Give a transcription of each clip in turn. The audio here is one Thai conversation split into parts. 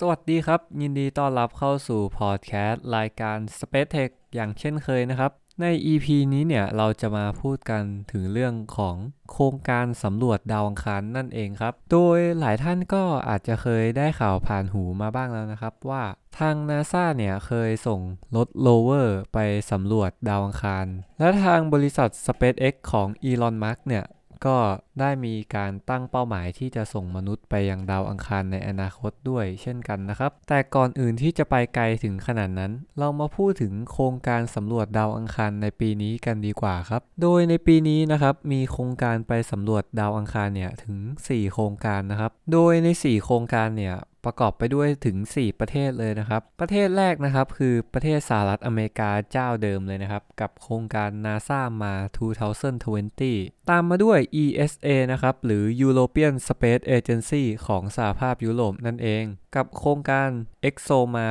สวัสดีครับ ยินดีต้อนรับเข้าสู่พอดแคสต์รายการ Space Tech อย่างเช่นเคยนะครับ ใน EP นี้เนี่ย เราจะมาพูดกันถึงเรื่องของโครงการสำรวจดาวอังคารนั่นเองครับ โดยหลายท่านก็อาจจะเคยได้ข่าวผ่านหูมาบ้างแล้วนะครับ ว่าทาง NASA เนี่ยเคยส่งรถโลเวอร์ไปสำรวจดาวอังคาร และทางบริษัท SpaceX ของ Elon Musk เนี่ย ก็ได้มีการตั้งเป้าหมายที่จะส่งมนุษย์ไปยังดาวอังคารในอนาคตด้วย เช่นกันนะครับ แต่ก่อนอื่นที่จะไปไกลถึงขนาดนั้น เรามาพูดถึงโครงการสำรวจดาวอังคารในปีนี้กันดีกว่าครับ โดยในปีนี้นะครับมีโครงการไปสำรวจดาวอังคารเนี่ยถึง 4 โครงการนะครับ โดยใน 4 โครงการเนี่ย ประกอบไปด้วยถึง 4 ประเทศเลยนะครับ ประเทศแรกนะครับคือประเทศสหรัฐอเมริกาเจ้าเดิมเลยนะครับ กับโครงการ NASA มา 2020 ตามมาด้วย ESA นะครับ หรือ European Space Agency ของสหภาพยุโรปนั่นเอง กับโครงการ EXOMA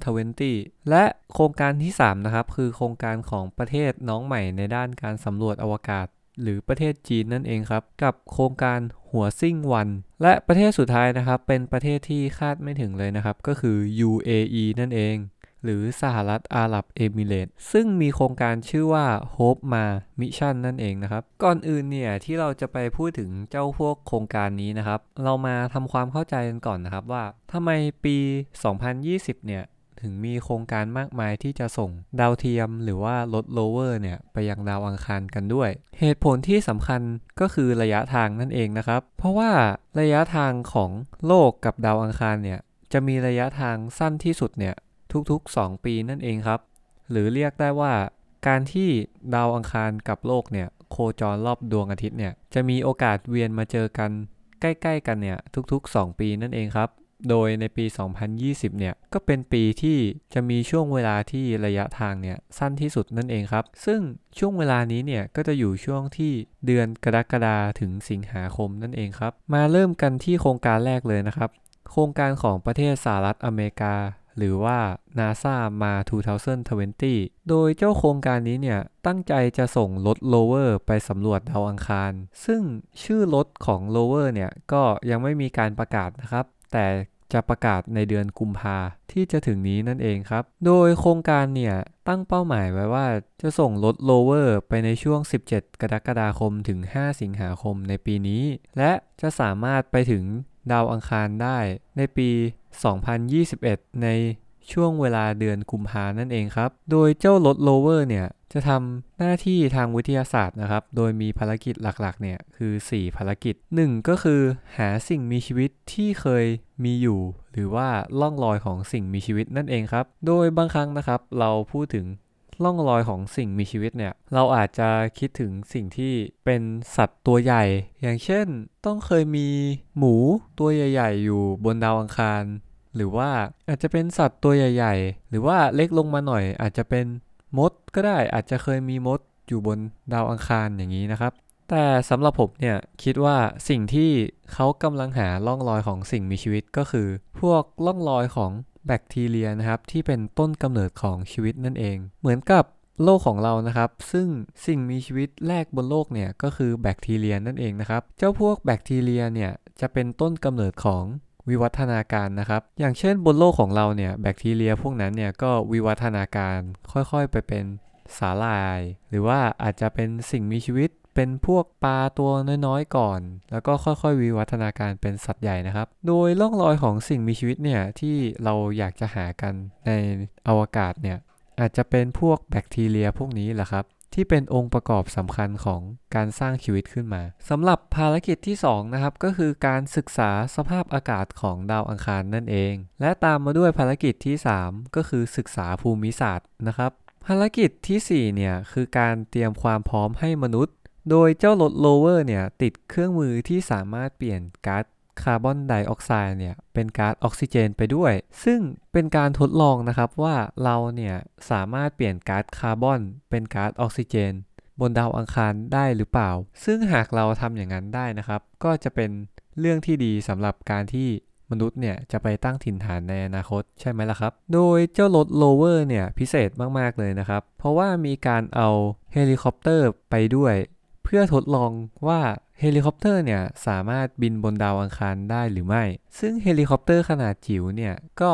2020 และโครงการที่ 3 นะครับ คือโครงการของประเทศน้องใหม่ในด้านการสำรวจอวกาศ หรือประเทศจีนนั่นเองครับ กับโครงการหัวซิ่งวัน และประเทศสุดท้ายนะครับ เป็นประเทศที่คาดไม่ถึงเลยนะครับ ก็คือ UAE นั่นเอง หรือสหรัฐอาหรับเอมิเรตซึ่งมีโครงการชื่อว่า Hope มามิชชั่นนั่นเองนะครับ ก่อนอื่นเนี่ย ที่เราจะไปพูดถึงเจ้าพวกโครงการนี้นะครับ เรามาทำความเข้าใจกันก่อนนะครับว่าทำไมปี 2020 เนี่ย ถึงมีโครงการมากมายที่จะส่งดาวเทียมหรือว่ารถโลเวอร์เนี่ยไปยังดาวอังคารกันด้วย เหตุผลที่สำคัญก็คือระยะทางนั่นเองนะครับ เพราะว่าระยะทางของโลกกับดาวอังคารเนี่ยจะมีระยะทางสั้นที่สุดเนี่ยทุกๆ 2 ปีนั่นเองครับ หรือเรียกได้ว่าการที่ดาวอังคารกับโลกเนี่ยโคจรรอบดวงอาทิตย์เนี่ยจะมีโอกาสเวียนมาเจอกันใกล้ ๆ กันเนี่ยทุกๆ 2 ปีนั่นเองครับ โดยในปี 2020 เนี่ย ก็เป็นปีที่จะมีช่วงเวลาที่ระยะทางเนี่ย สั้นที่สุดนั่นเองครับ ซึ่งช่วงเวลานี้เนี่ย ก็จะอยู่ช่วงที่เดือนกรกฎาถึงสิงหาคมนั่นเองครับ มาเริ่มกันที่โครงการแรกเลยนะครับ โครงการของประเทศสหรัฐอเมริกา หรือว่า NASA มา 2020 โดยเจ้าโครงการนี้เนี่ย ตั้งใจจะส่งรถโลเวอร์ไปสำรวจดาวอังคาร ซึ่งชื่อรถของโลเวอร์เนี่ย ก็ยังไม่มีการประกาศนะครับแต่ จะประกาศในเดือนกุมภาที่จะถึงนี้นั่นเองครับ โดยโครงการเนี่ยตั้งเป้าหมายไว้ว่าจะส่งรถโลเวอร์ไปในช่วง 17 กรกฎาคมถึง 5 สิงหาคมในปีนี้ และจะสามารถไปถึงดาวอังคารได้ในปี 2021 ในช่วงเวลาเดือนกุมภานั่นเองครับ โดยเจ้ารถโลเวอร์เนี่ย จะทำหน้าที่ทางวิทยาศาสตร์นะครับ โดยมีภารกิจหลักๆเนี่ยคือ 4 ภารกิจ 1 ก็คือหาสิ่งมีชีวิตที่เคยมีอยู่ หรือว่าล่องรอยของสิ่งมีชีวิตนั่นเองครับ โดยบางครั้งนะครับ เราพูดถึงล่องรอยของสิ่งมีชีวิตเนี่ยเราอาจจะคิดถึงสิ่งที่เป็นสัตว์ตัวใหญ่ อย่างเช่น ต้องเคยมีหมูตัวใหญ่ ๆ อยู่บนดาวอังคาร หรือว่าอาจจะเป็นสัตว์ตัวใหญ่ ๆ หรือว่าเล็กลงมาหน่อยอาจจะเป็น มดก็ได้อาจจะเคยมีมดอยู่บนดาวอังคารอย่างนี้นะครับ แต่สำหรับผมเนี่ยคิดว่าสิ่งที่เขากำลังหาล่องรอยของสิ่งมีชีวิตก็คือ พวกล่องรอยของแบคทีเรียนะครับที่เป็นต้นกำเนิดของชีวิตนั่นเอง เหมือนกับโลกของเรานะครับ ซึ่งสิ่งมีชีวิตแรกบนโลกเนี่ยก็คือแบคทีเรียนั่นเองนะครับ เจ้าพวกแบคทีเรียเนี่ยจะเป็นต้นกำเนิดของ วิวัฒนาการนะครับ อย่างเช่นบนโลกของเราเนี่ยแบคทีเรียพวกนั้นเนี่ยก็วิวัฒนาการค่อยๆไปเป็นสาลาย หรือว่าอาจจะเป็นสิ่งมีชีวิตเป็นพวกปลาตัวน้อยๆก่อน แล้วก็ค่อยๆ วิวัฒนาการเป็นสัตว์ใหญ่นะครับ โดยร่องรอยของสิ่งมีชีวิตเนี่ยที่เราอยากจะหากันในอวกาศเนี่ยอาจจะเป็นพวกแบคทีเรียพวกนี้แหละครับ ที่เป็นองค์ประกอบสำคัญของการสร้างชีวิตขึ้นมาสำหรับภารกิจที่2นะครับก็คือการศึกษาสภาพอากาศของดาวอังคารนั่นเอง และตามมาด้วยภารกิจที่ 3 ก็คือศึกษาภูมิศาสตร์นะครับภารกิจที่4เนี่ยคือการเตรียมความพร้อมให้มนุษย์ โดยเจ้ารถโลเวอร์เนี่ยติดเครื่องมือที่สามารถเปลี่ยนก๊าซ คาร์บอนไดออกไซด์เนี่ยเป็นก๊าซออกซิเจนไปด้วย ซึ่งเป็นการทดลองนะครับว่าเราเนี่ยสามารถเปลี่ยนก๊าซคาร์บอนเป็นก๊าซออกซิเจน บนดาวอังคารได้หรือเปล่า ซึ่งหากเราทำอย่างนั้นได้นะครับ ก็จะเป็นเรื่องที่ดีสำหรับการที่มนุษย์เนี่ยจะไปตั้งถิ่นฐานในอนาคตใช่ไหมล่ะครับ โดยเจ้ารถโลเวอร์เนี่ยพิเศษมาก ๆ เลยนะครับ เพราะว่ามีการเอาเฮลิคอปเตอร์ไปด้วย เพื่อทดลองว่า เฮลิคอปเตอร์เนี่ยสามารถบินบนดาวอังคารได้หรือไม่ ซึ่งเฮลิคอปเตอร์ขนาดจิ๋วเนี่ยก็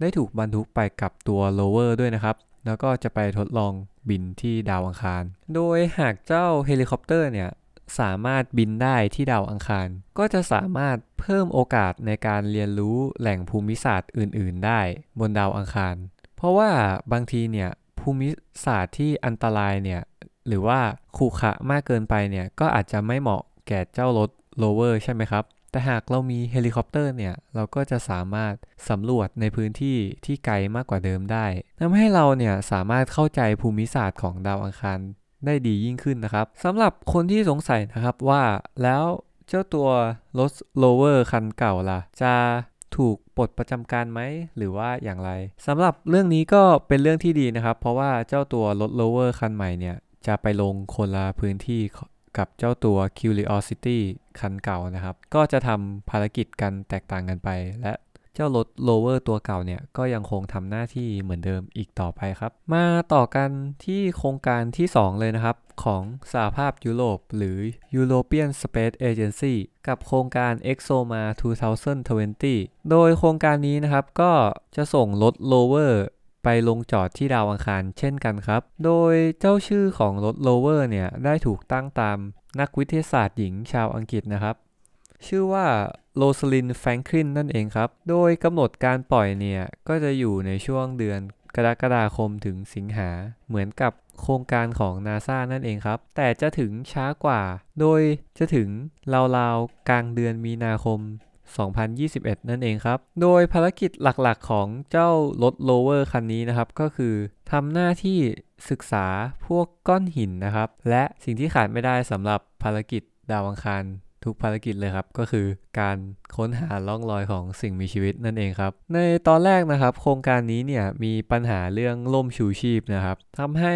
ได้ถูกบรรทุกไปกับตัวโลเวอร์ด้วยนะครับ แล้วก็จะไปทดลองบินที่ดาวอังคาร โดยหากเจ้าเฮลิคอปเตอร์เนี่ยสามารถบินได้ที่ดาวอังคาร ก็จะสามารถเพิ่มโอกาสในการเรียนรู้แหล่งภูมิศาสตร์อื่น ๆ ได้บนดาวอังคาร เพราะว่าบางทีเนี่ยภูมิศาสตร์ที่อันตรายเนี่ยหรือว่าขรุขระมากเกินไปเนี่ยก็อาจจะไม่เหมาะ แก่เจ้ารถโลเวอร์ใช่ไหมครับ แต่หากเรามีเฮลิคอปเตอร์เนี่ย เราก็จะสามารถสำรวจในพื้นที่ที่ไกลมากกว่าเดิมได้ทำให้เราเนี่ยสามารถเข้าใจภูมิศาสตร์ของดาวอังคารได้ดียิ่งขึ้นนะครับสำหรับคนที่สงสัยนะครับว่าแล้วเจ้าตัวรถโลเวอร์คันเก่าล่ะ จะถูกปลดประจำการไหมหรือว่าอย่างไรสำหรับเรื่องนี้ก็เป็นเรื่องที่ดีนะครับ เพราะว่าเจ้าตัวรถโลเวอร์คันใหม่เนี่ยจะไปลงคนละพื้นที่ กับเจ้าตัว Curiosity คันเก่านะครับ ก็จะทำภารกิจกันแตกต่างกันไป และเจ้ารถ Lower ตัวเก่าเนี่ย ก็ยังคงทำหน้าที่เหมือนเดิมอีกต่อไปครับ มาต่อกันที่โครงการที่ 2 เลยนะครับ ของสหภาพยุโรป หรือ European Space Agency กับโครงการ EXOMA 2020 โดยโครงการนี้นะครับ ก็จะส่งรถ Lower ไปลงจอดที่ดาวอังคารเช่นกันครับ โดยเจ้าชื่อของรถโลเวอร์เนี่ยได้ถูกตั้งตามนักวิทยาศาสตร์หญิงชาวอังกฤษนะครับ ชื่อว่าโรสลินแฟรงคลินนั่นเองครับ โดยกำหนดการปล่อยเนี่ย ก็จะอยู่ในช่วงเดือนกรกฎาคมถึงสิงหาเหมือนกับโครงการของนาซานั่นเองครับ แต่จะถึงช้ากว่า โดยจะถึงราวๆกลางเดือนมีนาคม 2021 นั่นเองครับ โดยภารกิจหลักๆของเจ้ารถโลเวอร์คันนี้นะครับ ก็คือทำหน้าที่ศึกษาพวกก้อนหินนะครับ และสิ่งที่ขาดไม่ได้สำหรับภารกิจดาวอังคารทุกภารกิจเลยครับ ก็คือการค้นหาล่องรอยของสิ่งมีชีวิตนั่นเองครับ ในตอนแรกนะครับ โครงการนี้เนี่ยมีปัญหาเรื่องล่มชูชีพนะครับทำให้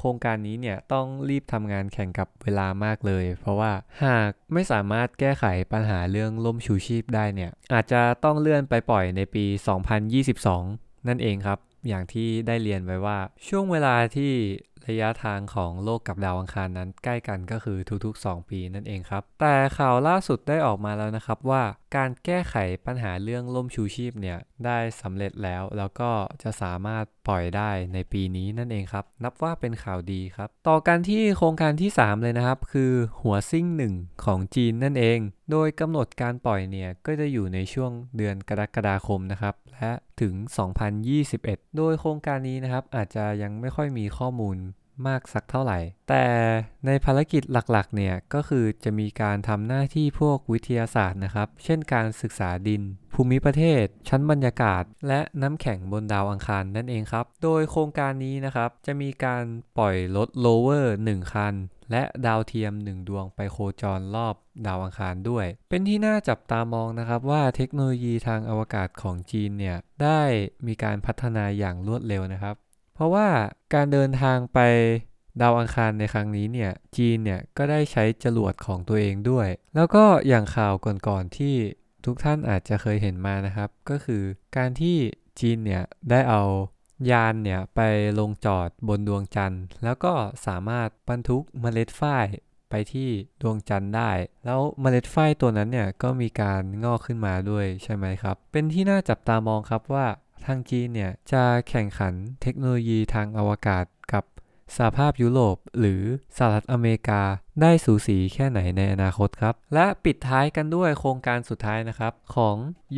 โครงการนี้เนี่ยต้องรีบทำงานแข่งกับเวลามากเลย เพราะว่าหากไม่สามารถแก้ไขปัญหาเรื่องล่มชูชีพได้เนี่ยอาจจะต้องเลื่อนไปปล่อยในปี 2022 นั่นเองครับ อย่างที่ได้เรียนไว้ว่าช่วงเวลาที่ ระยะทางของโลกกับดาวอังคารนั้นใกล้กันก็คือทุกๆ 2 ปีนั่นเองครับ แต่ข่าวล่าสุดได้ออกมาแล้วนะครับว่าการแก้ไขปัญหาเรื่องล่มชูชีพเนี่ยได้สำเร็จแล้ว แล้วก็จะสามารถปล่อยได้ในปีนี้นั่นเองครับ นับว่าเป็นข่าวดีครับ ต่อกันที่โครงการที่ 3 เลยนะครับ คือหัวซิ่งหนึ่งของจีนนั่นเอง โดยกำหนดการปล่อยเนี่ยก็จะอยู่ในช่วงเดือนกรกฎาคมนะครับ และถึง 2021 โดยโครงการนี้นะครับอาจจะยังไม่ค่อยมีข้อมูล มากสักเท่าไหร่ แต่ในภารกิจหลักๆเนี่ยก็คือจะมีการทำหน้าที่พวกวิทยาศาสตร์นะครับ เช่นการศึกษาดิน ภูมิประเทศ ชั้นบรรยากาศ และน้ำแข็งบนดาวอังคารนั่นเองครับ โดยโครงการนี้นะครับจะมีการปล่อยรถโลเวอร์1คันและดาวเทียม 1 ดวงไปโคจรรอบดาวอังคารด้วย เป็นที่น่าจับตามองนะครับว่าเทคโนโลยีทางอวกาศของจีนเนี่ยได้มีการพัฒนาอย่างรวดเร็วนะครับ เพราะว่าการเดินทางไปดาวอังคารในครั้งนี้เนี่ยจีนเนี่ยก็ได้ใช้จรวดของตัวเองด้วย แล้วก็อย่างข่าวก่อนๆที่ทุกท่านอาจจะเคยเห็นมานะครับ ก็คือการที่จีนเนี่ยได้เอายานเนี่ยไปลงจอดบนดวงจันทร์ แล้วก็สามารถบรรทุกเมล็ดฝ้ายไปที่ดวงจันทร์ได้ แล้วเมล็ดฝ้ายตัวนั้นเนี่ยก็มีการงอกขึ้นมาด้วยใช่ไหมครับ เป็นที่น่าจับตามองครับว่าางจีนเนี่ยจะแข่งขันเทคโนโลยีทางอวกาศกับสหภาพยุโรปหรือสหรัฐอเมริกาได้สูสีแค่ไหนในอนาคตครับ และปิดท้ายกันด้วยโครงการสุดท้ายนะครับ ของ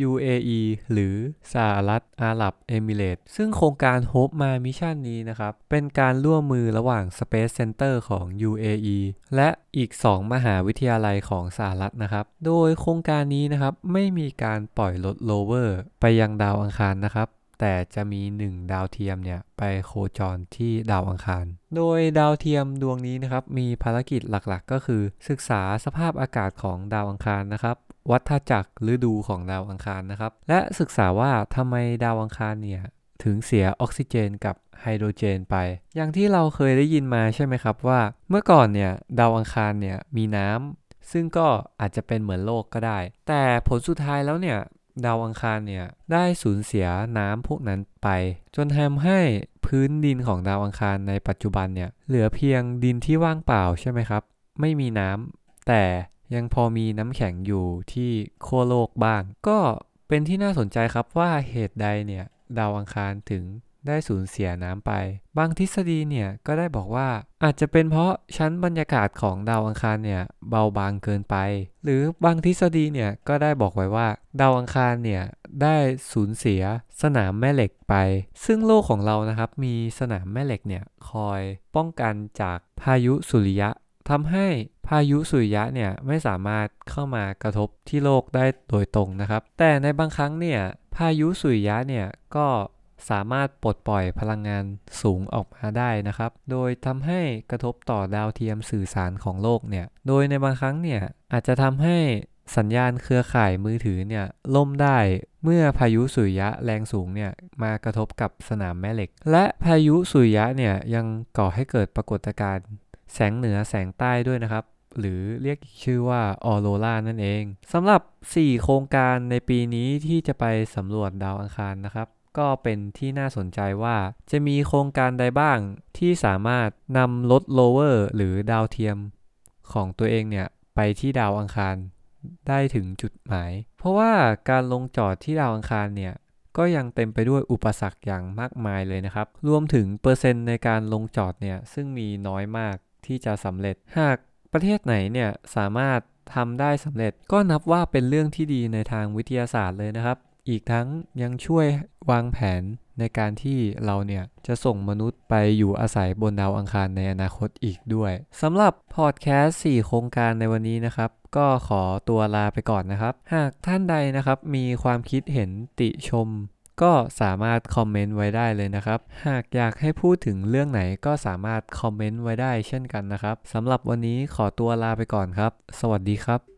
UAE หรือสหรัฐอาหรับเอมิเรตซึ่งโครงการ Hope มามิชันนี้นะครับ เป็นการร่วมมือระหว่าง Space Center ของ UAE และอีก 2 มหาวิทยาลัยของสหรัฐนะครับ โดยโครงการนี้นะครับไม่มีการปล่อยรถโลเวอร์ไปยังดาวอังคารนะครับ แต่จะมี 1 ดาวเทียมเนี่ยไปโคจรที่ดาวอังคาร โดยดาวเทียมดวงนี้นะครับมีภารกิจหลักๆ ก็คือ ศึกษาสภาพอากาศของดาวอังคารนะครับ วัฏจักรฤดูของดาวอังคารนะครับ และศึกษาว่าทำไมดาวอังคารเนี่ยถึงเสียออกซิเจนกับไฮโดรเจนไป อย่างที่เราเคยได้ยินมาใช่ไหมครับว่า เมื่อก่อนเนี่ยดาวอังคารเนี่ยมีน้ำซึ่งก็อาจจะเป็นเหมือนโลกก็ได้ แต่ผลสุดท้ายแล้วเนี่ย ดาวอังคารเนี่ยได้สูญเสียน้ำพวกนั้นไป จนทำให้พื้นดินของดาวอังคารในปัจจุบันเนี่ยเหลือเพียงดินที่ว่างเปล่าใช่ไหมครับ ไม่มีน้ำแต่ยังพอมีน้ำแข็งอยู่ที่ขั้วโลกบ้าง ก็เป็นที่น่าสนใจครับว่าเหตุใดเนี่ยดาวอังคารถึง ได้สูญเสียน้ำไป บางทฤษฎีเนี่ยก็ได้บอกว่าอาจจะเป็นเพราะชั้นบรรยากาศของดาวอังคารเนี่ยเบาบางเกินไป หรือบางทฤษฎีเนี่ยก็ได้บอกไว้ว่า ดาวอังคารเนี่ยได้สูญเสียสนามแม่เหล็กไป ซึ่งโลกของเรานะครับมีสนามแม่เหล็กเนี่ยคอยป้องกันจากพายุสุริยะทำให้พายุสุริยะเนี่ยไม่สามารถเข้ามากระทบที่โลกได้โดยตรงนะครับ แต่ในบางครั้งเนี่ยพายุสุริยะเนี่ยก็ สามารถปลดปล่อยพลังงานสูงออกมาได้นะครับ โดยทำให้กระทบต่อดาวเทียมสื่อสารของโลกเนี่ย โดยในบางครั้งเนี่ยอาจจะทำให้สัญญาณเครือข่ายมือถือเนี่ยล่มได้เมื่อพายุสุริยะแรงสูงเนี่ยมากระทบกับสนามแม่เหล็ก และพายุสุริยะเนี่ยยังก่อให้เกิดปรากฏการณ์แสงเหนือแสงใต้ด้วยนะครับ หรือเรียกชื่อว่าออโรรานั่นเองสำหรับ 4 โครงการในปีนี้ที่จะไปสำรวจดาวอังคารนะครับ ก็เป็นที่น่าสนใจว่าจะมีโครงการใดบ้างที่สามารถนำรถโลเวอร์หรือดาวเทียมของตัวเองเนี่ย ไปที่ดาวอังคารได้ถึงจุดหมาย เพราะว่าการลงจอดที่ดาวอังคารเนี่ย ก็ยังเต็มไปด้วยอุปสรรคอย่างมากมายเลยนะครับ รวมถึงเปอร์เซ็นต์ในการลงจอดเนี่ย ซึ่งมีน้อยมากที่จะสำเร็จ หากประเทศไหนเนี่ยสามารถทำได้สำเร็จก็นับว่าเป็นเรื่องที่ดีในทางวิทยาศาสตร์เลยนะครับ อีกทั้งยังช่วยวางแผนในการที่เราเนี่ยจะส่งมนุษย์ไปอยู่อาศัยบนดาวอังคารในอนาคตอีกด้วยสำหรับพอดแคสต์4โครงการในวันนี้นะครับ ก็ขอตัวลาไปก่อนนะครับ หากท่านใดนะครับมีความคิดเห็นติชม ก็สามารถคอมเมนต์ไว้ได้เลยนะครับ หากอยากให้พูดถึงเรื่องไหนก็สามารถคอมเมนต์ไว้ได้เช่นกันนะครับสำหรับวันนี้ขอตัวลาไปก่อนครับ สวัสดีครับ